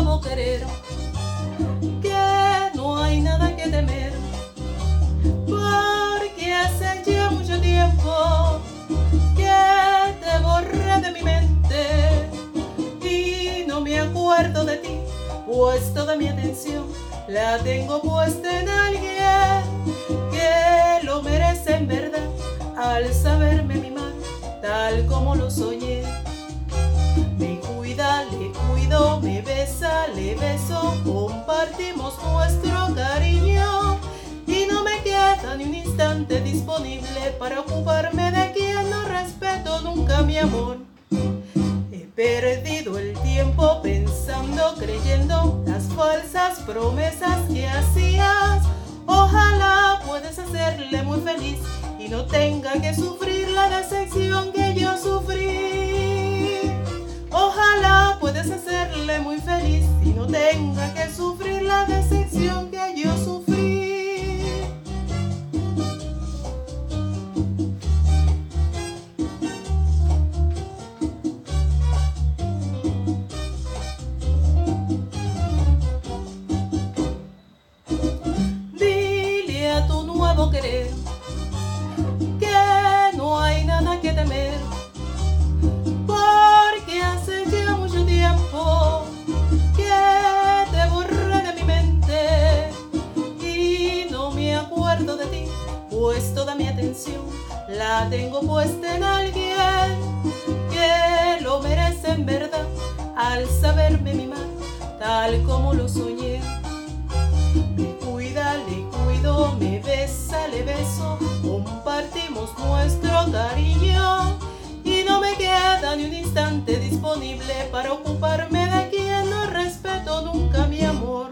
nuevo querer, que no hay nada que temer, porque hace ya mucho tiempo que te borré de mi mente y no me acuerdo de ti, pues toda mi atención la tengo puesta en alguien que lo merece en verdad al saberme mi mal tal como lo soñé. Me besa, le beso, compartimos nuestro cariño y no me queda ni un instante disponible para ocuparme de quien no respeto nunca mi amor. He perdido el tiempo pensando, creyendo las falsas promesas que hacías. Ojalá puedes hacerle muy feliz y no tenga que sufrir la decepción que yo sufrí. Muy feliz y no tenga que sufrir la decepción que yo sufrí. Dile a tu nuevo querer la tengo puesta en alguien que lo merece en verdad al saberme mi mal, tal como lo soñé. Me cuida, le cuido, me besa, le beso, compartimos nuestro cariño y no me queda ni un instante disponible para ocuparme de quien no respeto nunca mi amor.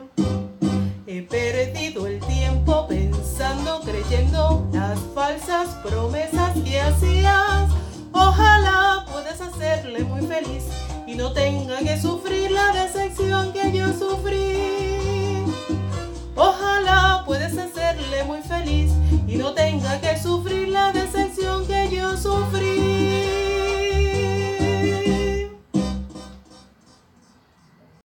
He perdido el tiempo pensando, creyendo las falsas promesas y no tenga que sufrir la sufrí.